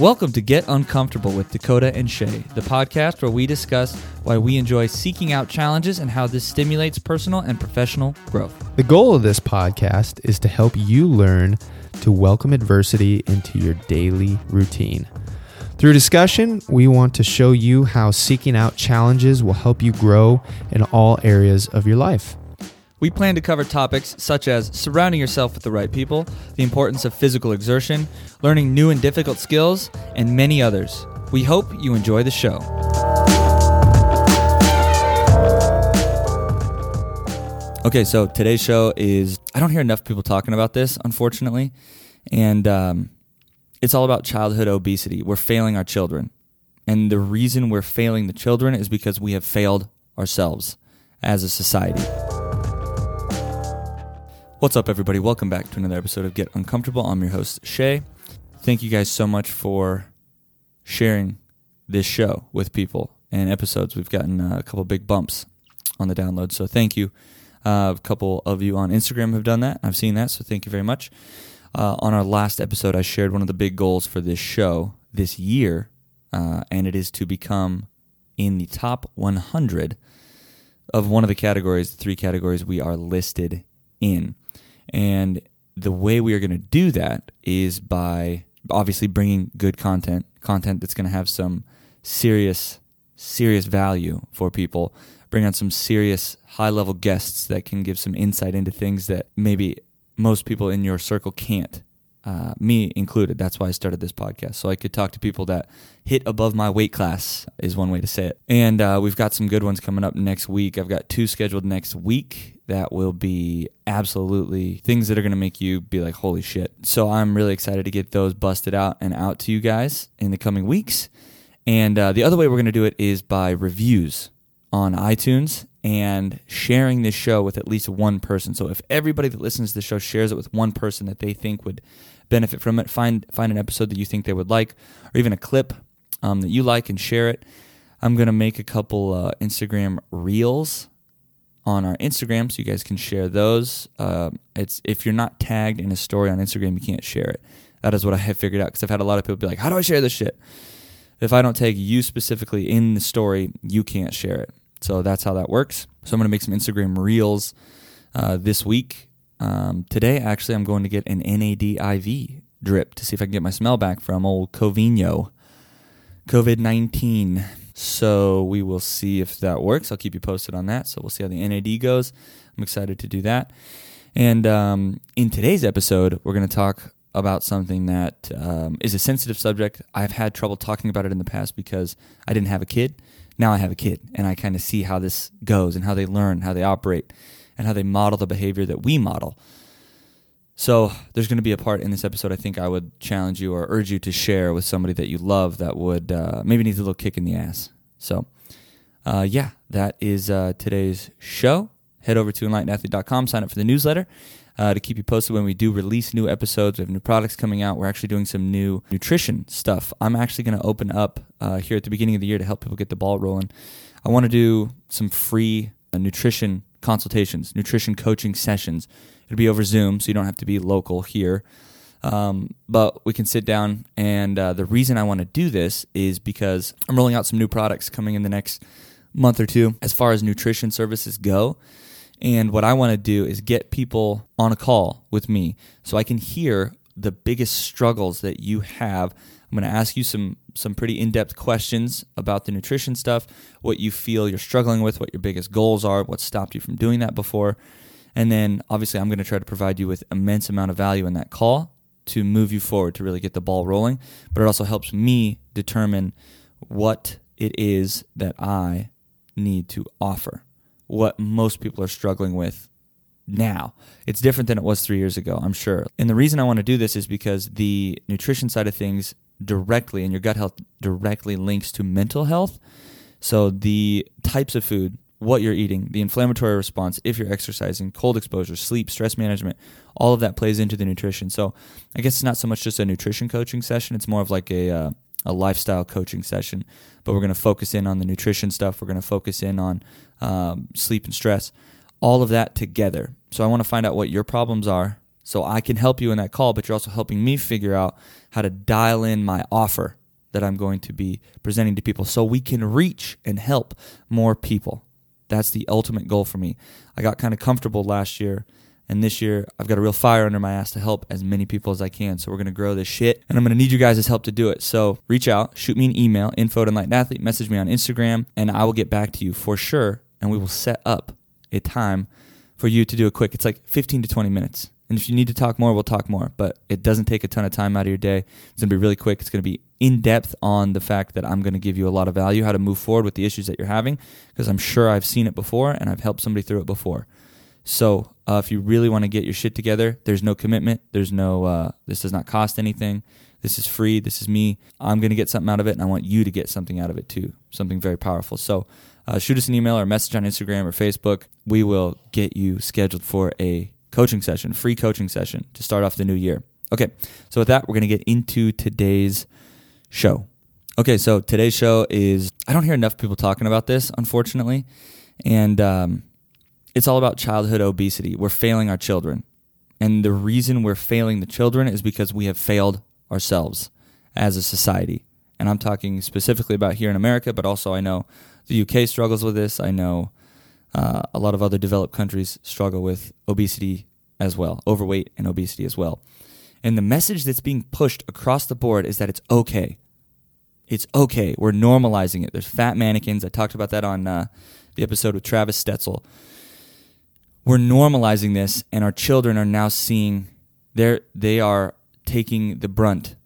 Welcome to Get Uncomfortable with Dakota and Shay, the podcast where we discuss why we enjoy seeking out challenges and how this stimulates personal and professional growth. The goal of this podcast is to help you learn to welcome adversity into your daily routine. Through discussion, we want to show you how seeking out challenges will help you grow in all areas of your life. We plan to cover topics such as surrounding yourself with the right people, the importance of physical exertion, learning new and difficult skills, and many others. We hope you enjoy the show. Okay, so today's show is I don't hear enough people talking about this, unfortunately, and um, it's all about childhood obesity. We're failing our children, and the reason we're failing the children is because we have failed ourselves as a society. What's up, everybody? Welcome back to another episode of Get Uncomfortable. I'm your host, Shay. Thank you guys so much for sharing this show with people and episodes. We've gotten uh, a couple big bumps on the download, so thank you. Uh, a couple of you on Instagram have done that. I've seen that, so thank you very much. Uh, on our last episode, I shared one of the big goals for this show this year, uh, and it is to become in the top 100 of one of the categories, the three categories we are listed in. And the way we are going to do that is by obviously bringing good content, content that's going to have some serious, serious value for people. Bring on some serious, high level guests that can give some insight into things that maybe most people in your circle can't. Uh, me included. That's why I started this podcast. So I could talk to people that hit above my weight class, is one way to say it. And uh, we've got some good ones coming up next week. I've got two scheduled next week that will be absolutely things that are going to make you be like, holy shit. So I'm really excited to get those busted out and out to you guys in the coming weeks. And uh, the other way we're going to do it is by reviews on iTunes and sharing this show with at least one person. So if everybody that listens to the show shares it with one person that they think would benefit from it, find find an episode that you think they would like, or even a clip um, that you like, and share it. I'm gonna make a couple uh, Instagram reels on our Instagram, so you guys can share those. Uh, it's if you're not tagged in a story on Instagram, you can't share it. That is what I have figured out because I've had a lot of people be like, "How do I share this shit?" If I don't tag you specifically in the story, you can't share it. So that's how that works. So I'm going to make some Instagram reels uh, this week. Um, today, actually, I'm going to get an NAD IV drip to see if I can get my smell back from old Covino, COVID 19. So we will see if that works. I'll keep you posted on that. So we'll see how the NAD goes. I'm excited to do that. And um, in today's episode, we're going to talk about something that um, is a sensitive subject. I've had trouble talking about it in the past because I didn't have a kid. Now I have a kid, and I kind of see how this goes and how they learn, how they operate, and how they model the behavior that we model. So there's going to be a part in this episode I think I would challenge you or urge you to share with somebody that you love that would uh, maybe needs a little kick in the ass. So, uh, yeah, that is uh, today's show. Head over to enlightenathlete.com, sign up for the newsletter uh, to keep you posted when we do release new episodes. We have new products coming out. We're actually doing some new nutrition stuff. I'm actually going to open up uh, here at the beginning of the year to help people get the ball rolling. I want to do some free uh, nutrition consultations, nutrition coaching sessions It'll be over Zoom, so you don't have to be local here. Um, but we can sit down. And uh, the reason I want to do this is because I'm rolling out some new products coming in the next month or two as far as nutrition services go. And what I want to do is get people on a call with me so I can hear the biggest struggles that you have. I'm going to ask you some some pretty in-depth questions about the nutrition stuff, what you feel you're struggling with, what your biggest goals are, what stopped you from doing that before. And then obviously I'm going to try to provide you with immense amount of value in that call to move you forward to really get the ball rolling. But it also helps me determine what it is that I need to offer, what most people are struggling with now. It's different than it was three years ago, I'm sure. And the reason I want to do this is because the nutrition side of things directly and your gut health directly links to mental health. So the types of food what you're eating, the inflammatory response, if you're exercising, cold exposure, sleep, stress management, all of that plays into the nutrition. So I guess it's not so much just a nutrition coaching session, it's more of like a, uh, a lifestyle coaching session. But we're going to focus in on the nutrition stuff, we're going to focus in on um, sleep and stress, all of that together. So I want to find out what your problems are So I can help you in that call, but you're also helping me figure out how to dial in my offer that I'm going to be presenting to people so we can reach and help more people. That's the ultimate goal for me. I got kind of comfortable last year, and this year I've got a real fire under my ass to help as many people as I can. So we're going to grow this shit, and I'm going to need you guys' help to do it. So reach out, shoot me an email, info at enlightened athlete, message me on Instagram, and I will get back to you for sure, and we will set up a time for you to do a quick. It's like 15 to 20 minutes. And if you need to talk more, we'll talk more. But it doesn't take a ton of time out of your day. It's going to be really quick. It's going to be in depth on the fact that I'm going to give you a lot of value, how to move forward with the issues that you're having, because I'm sure I've seen it before and I've helped somebody through it before. So uh, if you really want to get your shit together, there's no commitment. There's no, uh, this does not cost anything. This is free. This is me. I'm going to get something out of it, and I want you to get something out of it too. Something very powerful. So uh, shoot us an email or a message on Instagram or Facebook. We will get you scheduled for a coaching session, free coaching session to start off the new year. Okay, so with that, we're going to get into today's show. Okay, so today's show is, I don't hear enough people talking about this, unfortunately. And um, it's all about childhood obesity. We're failing our children. And the reason we're failing the children is because we have failed ourselves as a society. And I'm talking specifically about here in America, but also I know the UK struggles with this. I know uh, a lot of other developed countries struggle with obesity as well, overweight and obesity as well. And the message that's being pushed across the board is that it's okay. It's okay. We're normalizing it. There's fat mannequins. I talked about that on uh, the episode with Travis Stetzel. We're normalizing this, and our children are now seeing they they are taking the brunt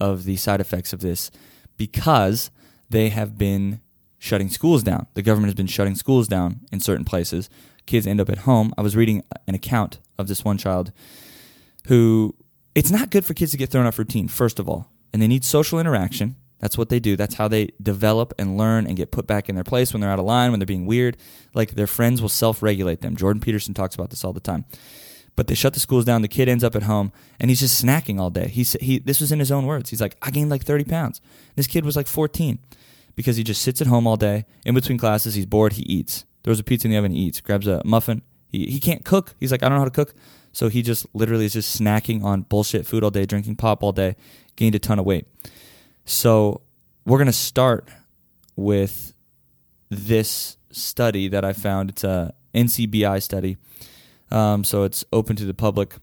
of the side effects of this because they have been shutting schools down. The government has been shutting schools down in certain places. Kids end up at home. I was reading an account of this one child who it's not good for kids to get thrown off routine, first of all. And they need social interaction. That's what they do. That's how they develop and learn and get put back in their place when they're out of line, when they're being weird. Like their friends will self regulate them. Jordan Peterson talks about this all the time. But they shut the schools down. The kid ends up at home and he's just snacking all day. He, he, this was in his own words. He's like, I gained like 30 pounds. This kid was like 14 because he just sits at home all day. In between classes, he's bored, he eats. Throws a pizza in the oven, he eats. Grabs a muffin. He, he can't cook. He's like, I don't know how to cook. So he just literally is just snacking on bullshit food all day, drinking pop all day, gained a ton of weight. So we're going to start with this study that I found. It's a NCBI study. Um, so it's open to the public.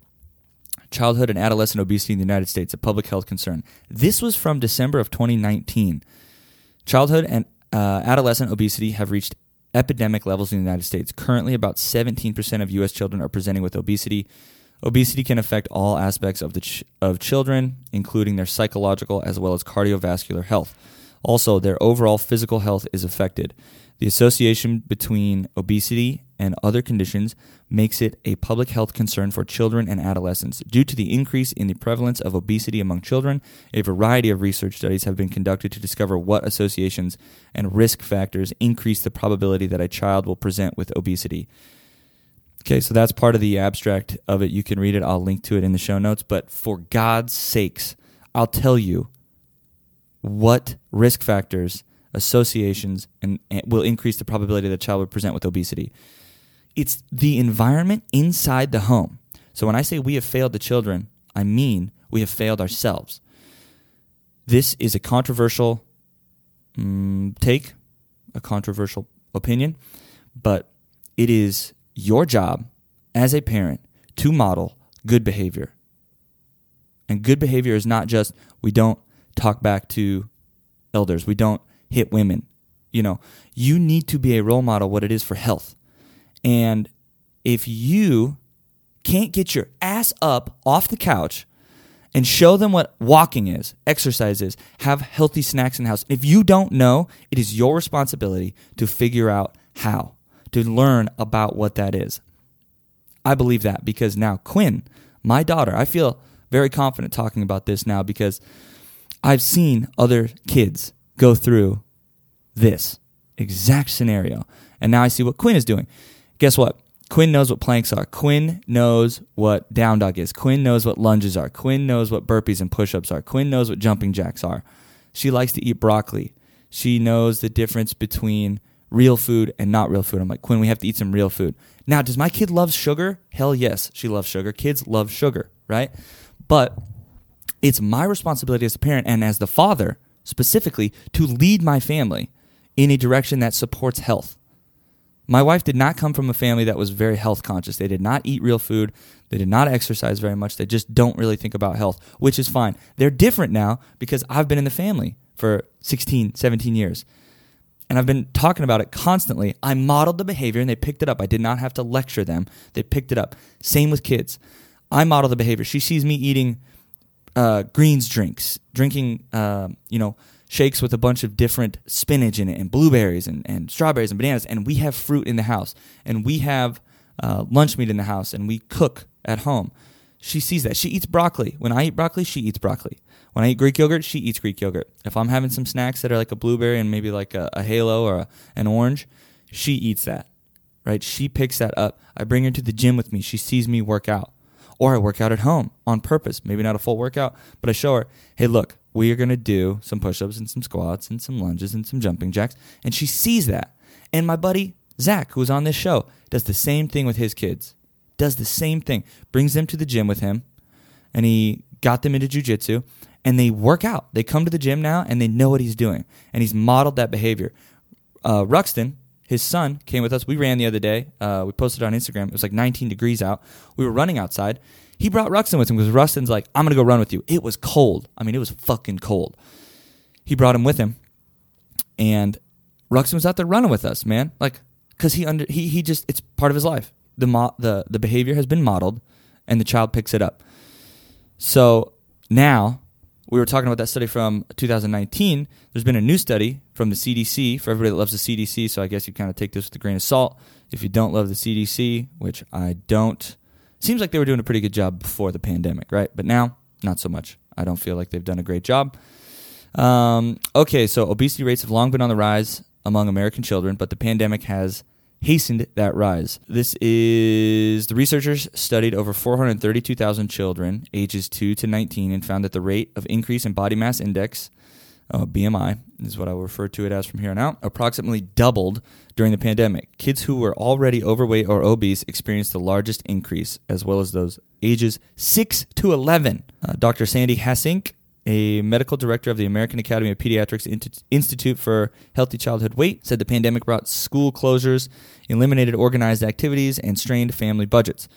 Childhood and adolescent obesity in the United States, a public health concern. This was from December of 2019. Childhood and uh, adolescent obesity have reached epidemic levels in the United States. Currently, about 17% of U.S. children are presenting with obesity. Obesity can affect all aspects of the ch- of children, including their psychological as well as cardiovascular health. Also, their overall physical health is affected. The association between obesity and other conditions makes it a public health concern for children and adolescents. Due to the increase in the prevalence of obesity among children, a variety of research studies have been conducted to discover what associations and risk factors increase the probability that a child will present with obesity. Okay, so that's part of the abstract of it. You can read it. I'll link to it in the show notes. But for God's sakes, I'll tell you what risk factors associations and, and will increase the probability that a child would present with obesity. It's the environment inside the home. So when I say we have failed the children, I mean we have failed ourselves. This is a controversial mm, take, a controversial opinion, but it is your job as a parent to model good behavior. And good behavior is not just we don't talk back to elders, we don't hit women. You know, you need to be a role model what it is for health. And if you can't get your ass up off the couch and show them what walking is, exercise is, have healthy snacks in the house, if you don't know, it is your responsibility to figure out how, to learn about what that is. I believe that because now Quinn, my daughter, I feel very confident talking about this now because I've seen other kids go through this exact scenario. And now I see what Quinn is doing. Guess what? Quinn knows what planks are. Quinn knows what down dog is. Quinn knows what lunges are. Quinn knows what burpees and push ups are. Quinn knows what jumping jacks are. She likes to eat broccoli. She knows the difference between real food and not real food. I'm like, Quinn, we have to eat some real food. Now, does my kid love sugar? Hell yes, she loves sugar. Kids love sugar, right? But it's my responsibility as a parent and as the father specifically to lead my family in a direction that supports health. My wife did not come from a family that was very health conscious. They did not eat real food. They did not exercise very much. They just don't really think about health, which is fine. They're different now because I've been in the family for 16, 17 years. And I've been talking about it constantly. I modeled the behavior and they picked it up. I did not have to lecture them. They picked it up. Same with kids. I model the behavior. She sees me eating uh, greens drinks, drinking, uh, you know, shakes with a bunch of different spinach in it and blueberries and, and strawberries and bananas. And we have fruit in the house and we have uh, lunch meat in the house and we cook at home. She sees that. She eats broccoli. When I eat broccoli, she eats broccoli. When I eat Greek yogurt, she eats Greek yogurt. If I'm having some snacks that are like a blueberry and maybe like a, a halo or a, an orange, she eats that. Right? She picks that up. I bring her to the gym with me. She sees me work out. Or I work out at home on purpose. Maybe not a full workout, but I show her, hey, look, we are going to do some push ups and some squats and some lunges and some jumping jacks. And she sees that. And my buddy, Zach, who's on this show, does the same thing with his kids. Does the same thing. Brings them to the gym with him. And he got them into jujitsu and they work out. They come to the gym now and they know what he's doing. And he's modeled that behavior. Uh, Ruxton, his son, came with us. We ran the other day. Uh, we posted on Instagram. It was like 19 degrees out. We were running outside. He brought Ruxton with him because Ruxton's like, I'm going to go run with you. It was cold. I mean, it was fucking cold. He brought him with him. And Ruxton was out there running with us, man. Like, because he under he he just it's part of his life. The mo- the the behavior has been modeled, and the child picks it up. So now we were talking about that study from 2019. There's been a new study from the CDC for everybody that loves the CDC. So I guess you kind of take this with a grain of salt. If you don't love the CDC, which I don't, seems like they were doing a pretty good job before the pandemic, right? But now, not so much. I don't feel like they've done a great job. Um, okay, so obesity rates have long been on the rise among American children, but the pandemic has hastened that rise. This is the researchers studied over 432,000 children ages 2 to 19 and found that the rate of increase in body mass index, uh, BMI, is what I will refer to it as from here on out, approximately doubled during the pandemic. Kids who were already overweight or obese experienced the largest increase, as well as those ages 6 to 11. Uh, Dr. Sandy Hassink a medical director of the American Academy of Pediatrics Institute for Healthy Childhood Weight, said the pandemic brought school closures, eliminated organized activities, and strained family budgets.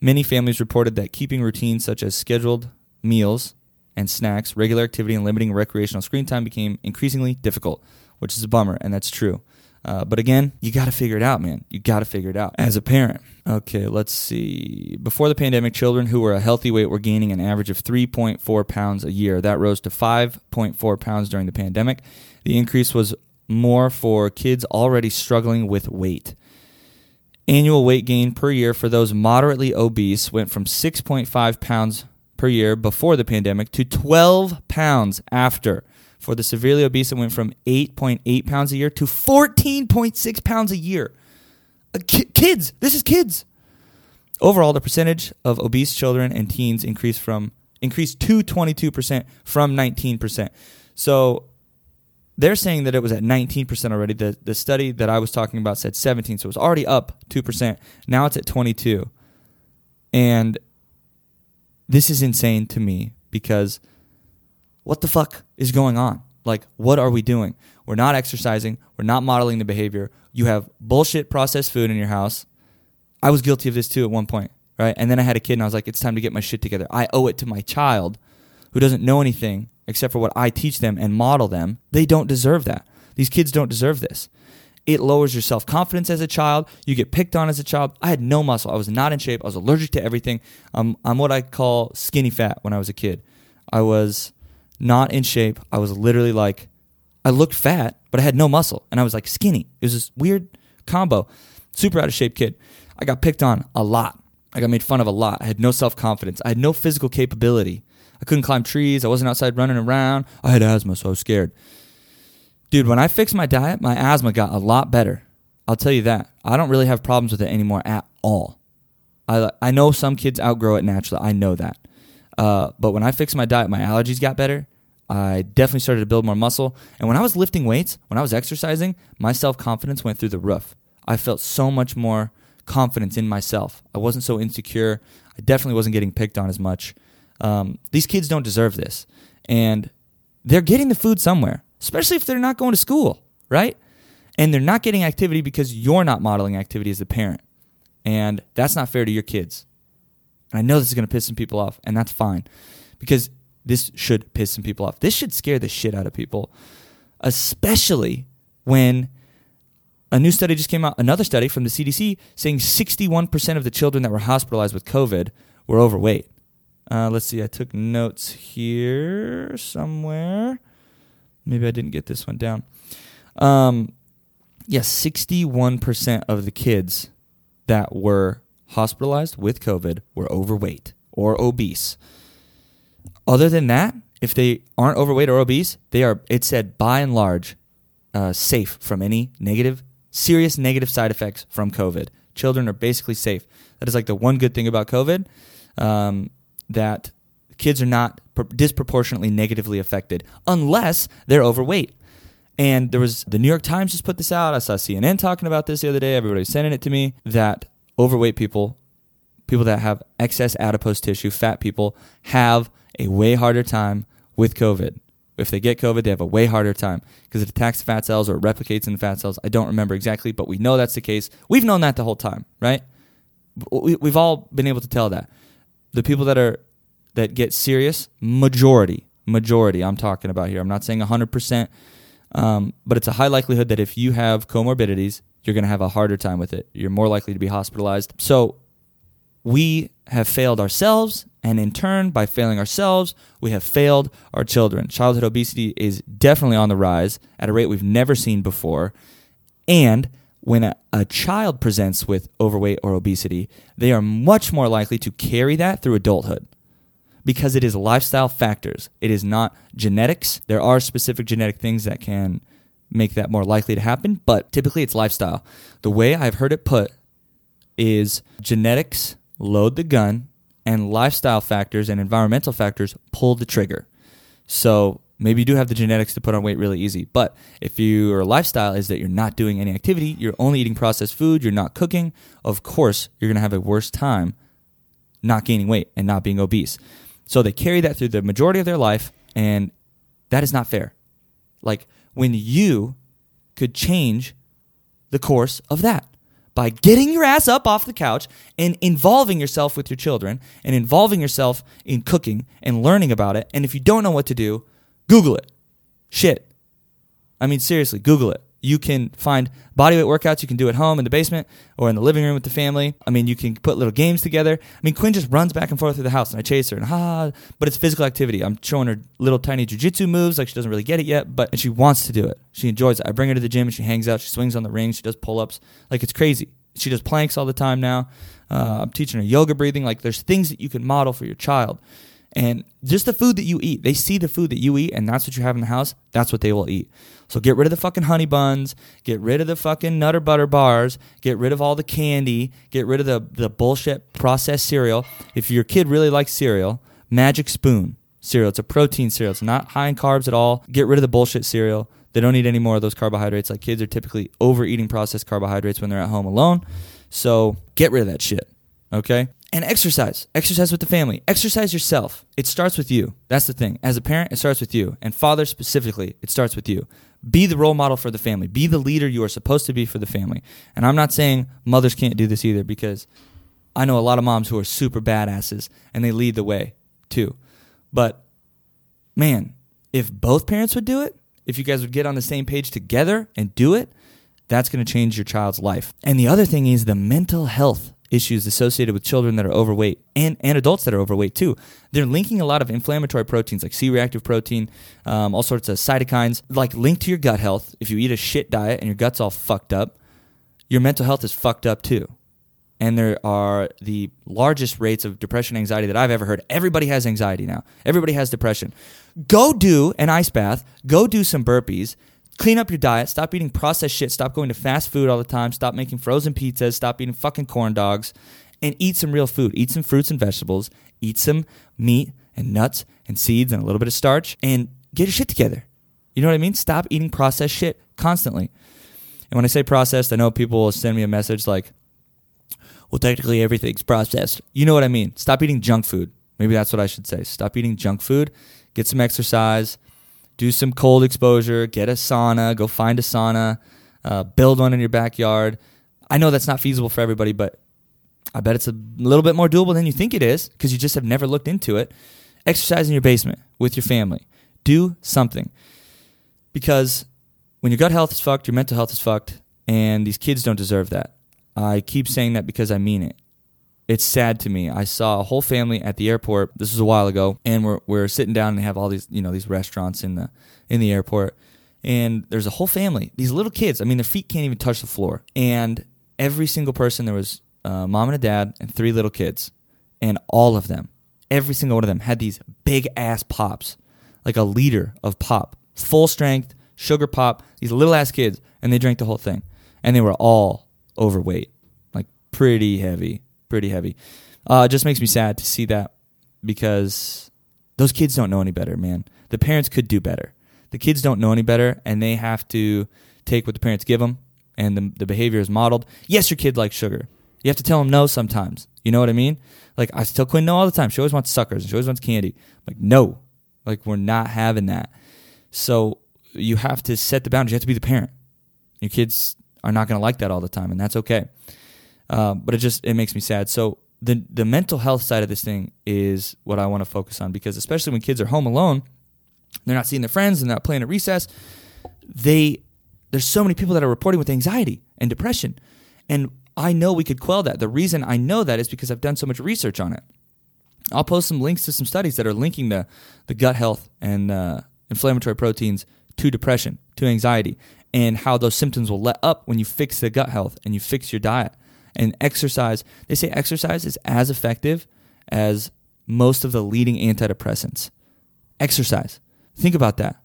Many families reported that keeping routines such as scheduled meals and snacks, regular activity, and limiting recreational screen time became increasingly difficult, which is a bummer, and that's true. Uh, but again, you got to figure it out, man. You got to figure it out as a parent. Okay, let's see. Before the pandemic, children who were a healthy weight were gaining an average of 3.4 pounds a year. That rose to 5.4 pounds during the pandemic. The increase was more for kids already struggling with weight. Annual weight gain per year for those moderately obese went from 6.5 pounds per year before the pandemic to 12 pounds after. For the severely obese, it went from 8.8 pounds a year to 14.6 pounds a year. Ki- kids, this is kids. Overall, the percentage of obese children and teens increased from increased to 22% from 19%. So they're saying that it was at 19% already. The the study that I was talking about said 17, so it was already up 2%. Now it's at 22. And this is insane to me because what the fuck is going on? Like, what are we doing? We're not exercising. We're not modeling the behavior. You have bullshit processed food in your house. I was guilty of this too at one point, right? And then I had a kid and I was like, it's time to get my shit together. I owe it to my child who doesn't know anything except for what I teach them and model them. They don't deserve that. These kids don't deserve this. It lowers your self confidence as a child. You get picked on as a child. I had no muscle. I was not in shape. I was allergic to everything. Um, I'm what I call skinny fat when I was a kid. I was not in shape. I was literally like, I looked fat, but I had no muscle, and I was like skinny. It was this weird combo. Super out of shape kid. I got picked on a lot. I got made fun of a lot. I had no self confidence. I had no physical capability. I couldn't climb trees. I wasn't outside running around. I had asthma, so I was scared. Dude, when I fixed my diet, my asthma got a lot better. I'll tell you that. I don't really have problems with it anymore at all. I, I know some kids outgrow it naturally. I know that. Uh, but when I fixed my diet, my allergies got better. I definitely started to build more muscle. And when I was lifting weights, when I was exercising, my self confidence went through the roof. I felt so much more confidence in myself. I wasn't so insecure. I definitely wasn't getting picked on as much. Um, these kids don't deserve this. And they're getting the food somewhere, especially if they're not going to school, right? And they're not getting activity because you're not modeling activity as a parent. And that's not fair to your kids. And I know this is going to piss some people off, and that's fine because this should piss some people off. This should scare the shit out of people, especially when a new study just came out, another study from the CDC saying 61% of the children that were hospitalized with COVID were overweight. Uh, let's see, I took notes here somewhere. Maybe I didn't get this one down. Um, yes, 61% of the kids that were hospitalized with COVID were overweight or obese. Other than that, if they aren't overweight or obese, they are, it said by and large, uh, safe from any negative, serious negative side effects from COVID. Children are basically safe. That is like the one good thing about COVID. Um, that kids are not disproportionately negatively affected unless they're overweight. And there was the New York Times just put this out. I saw CNN talking about this the other day. Everybody was sending it to me that overweight people, people that have excess adipose tissue, fat people, have a way harder time with COVID. If they get COVID, they have a way harder time because it attacks fat cells or replicates in fat cells. I don't remember exactly, but we know that's the case. We've known that the whole time, right? We've all been able to tell that the people that are that get serious, majority, majority. I'm talking about here. I'm not saying 100 percent, um, but it's a high likelihood that if you have comorbidities, you're going to have a harder time with it. You're more likely to be hospitalized. So we have failed ourselves, and in turn, by failing ourselves, we have failed our children. Childhood obesity is definitely on the rise at a rate we've never seen before, and when a, a, child presents with overweight or obesity, they are much more likely to carry that through adulthood because it is lifestyle factors. It is not genetics. There are specific genetic things that can make that more likely to happen, but typically it's lifestyle. The way I've heard it put is genetics load the gun and lifestyle factors and environmental factors pull the trigger. So maybe you do have the genetics to put on weight really easy. But if your lifestyle is that you're not doing any activity, you're only eating processed food, you're not cooking, of course, you're going to have a worse time not gaining weight and not being obese. So they carry that through the majority of their life, and that is not fair. Like when you could change the course of that by getting your ass up off the couch and involving yourself with your children and involving yourself in cooking and learning about it. And if you don't know what to do, Google it. Shit. I mean, seriously, Google it. You can find bodyweight workouts you can do at home in the basement or in the living room with the family. I mean, you can put little games together. I mean, Quinn just runs back and forth through the house and I chase her and ha, but it's physical activity. I'm showing her little tiny jujitsu moves like she doesn't really get it yet, but she wants to do it. She enjoys it. I bring her to the gym and she hangs out. She swings on the ring. She does pull ups. Like it's crazy. She does planks all the time now. Uh, I'm teaching her yoga breathing. Like there's things that you can model for your child. And just the food that you eat, they see the food that you eat, and that's what you have in the house. That's what they will eat. So get rid of the fucking honey buns, get rid of the fucking nutter butter bars, get rid of all the candy, get rid of the, the bullshit processed cereal. If your kid really likes cereal, Magic Spoon cereal. It's a protein cereal. It's not high in carbs at all. Get rid of the bullshit cereal. They don't need any more of those carbohydrates. Like kids are typically overeating processed carbohydrates when they're at home alone. So get rid of that shit. Okay? and exercise. Exercise with the family. Exercise yourself. It starts with you. That's the thing. As a parent, it starts with you. And father specifically, it starts with you. Be the role model for the family. Be the leader you are supposed to be for the family. And I'm not saying mothers can't do this either because I know a lot of moms who are super badasses and they lead the way too. But man, if both parents would do it, if you guys would get on the same page together and do it, that's going to change your child's life. And the other thing is the mental health issues associated with children that are overweight and, and adults that are overweight too. They're linking a lot of inflammatory proteins like C reactive protein, um, all sorts of cytokines, like linked to your gut health. If you eat a shit diet and your gut's all fucked up, your mental health is fucked up too. And there are the largest rates of depression anxiety that I've ever heard. Everybody has anxiety now. Everybody has depression. Go do an ice bath, go do some burpees, clean up your diet. Stop eating processed shit. Stop going to fast food all the time. Stop making frozen pizzas. Stop eating fucking corn dogs and eat some real food. Eat some fruits and vegetables. Eat some meat and nuts and seeds and a little bit of starch. And get your shit together. You know what I mean? Stop eating processed shit constantly. And when I say processed, I know people will send me a message like, well, technically everything's processed. You know what I mean? Stop eating junk food. Maybe that's what I should say. Stop eating junk food, get some exercise, do some cold exposure, get a sauna, go find a sauna, uh, build one in your backyard. I know that's not feasible for everybody, but I bet it's a little bit more doable than you think it is because you just have never looked into it. Exercise in your basement with your family. Do something. Because when your gut health is fucked, your mental health is fucked, and these kids don't deserve that. I keep saying that because I mean it. It's sad to me. I saw a whole family at the airport. This was a while ago, and we're we're sitting down and they have all these you know these restaurants in the in the airport, and there's a whole family. These little kids. I mean, their feet can't even touch the floor, and every single person there was uh, mom and a dad and three little kids, and all of them, every single one of them had these big ass pops, like a liter of pop, full strength sugar pop. These little ass kids, and they drank the whole thing, and they were all overweight, like pretty heavy, pretty heavy. Uh, it just makes me sad to see that because those kids don't know any better, man. The parents could do better. The kids don't know any better, and they have to take what the parents give them, and the, the behavior is modeled. Yes, your kid likes sugar. You have to tell them no sometimes. You know what I mean? Like I tell Quinn no all the time. She always wants suckers. And she always wants candy. I'm like no, like we're not having that. So you have to set the boundaries. You have to be the parent. Your kids are not going to like that all the time, and that's okay. Uh, but it just it makes me sad. So the the mental health side of this thing is what I want to focus on because especially when kids are home alone, they're not seeing their friends, they're not playing at recess. They there's so many people that are reporting with anxiety and depression, and I know we could quell that. The reason I know that is because I've done so much research on it. I'll post some links to some studies that are linking the the gut health and uh, inflammatory proteins to depression, to anxiety, and how those symptoms will let up when you fix the gut health and you fix your diet. And exercise, they say exercise is as effective as most of the leading antidepressants. Exercise. Think about that.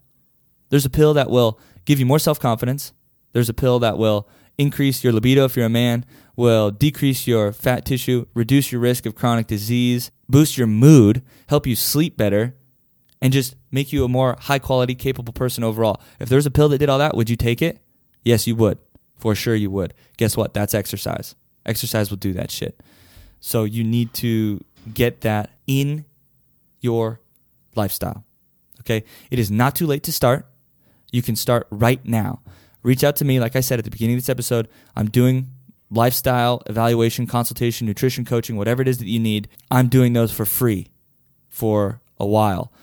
There's a pill that will give you more self confidence. There's a pill that will increase your libido if you're a man, will decrease your fat tissue, reduce your risk of chronic disease, boost your mood, help you sleep better, and just make you a more high quality, capable person overall. If there's a pill that did all that, would you take it? Yes, you would. For sure, you would. Guess what? That's exercise. Exercise will do that shit. So you need to get that in your lifestyle. Okay? It is not too late to start. You can start right now. Reach out to me. Like I said at the beginning of this episode, I'm doing lifestyle evaluation, consultation, nutrition coaching, whatever it is that you need. I'm doing those for free for a while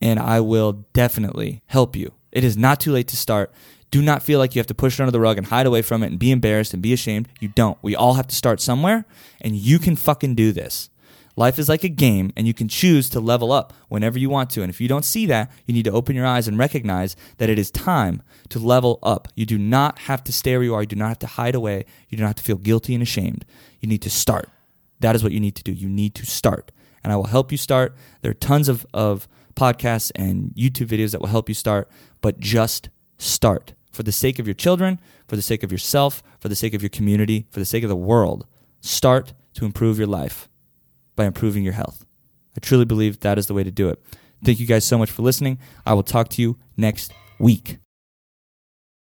and I will definitely help you. It is not too late to start. Do not feel like you have to push it under the rug and hide away from it and be embarrassed and be ashamed. You don't. We all have to start somewhere, and you can fucking do this. Life is like a game, and you can choose to level up whenever you want to. And if you don't see that, you need to open your eyes and recognize that it is time to level up. You do not have to stay where you are. You do not have to hide away. You do not have to feel guilty and ashamed. You need to start. That is what you need to do. You need to start. And I will help you start. There are tons of, of podcasts and YouTube videos that will help you start, but just start for the sake of your children, for the sake of yourself, for the sake of your community, for the sake of the world. Start to improve your life by improving your health. I truly believe that is the way to do it. Thank you guys so much for listening. I will talk to you next week.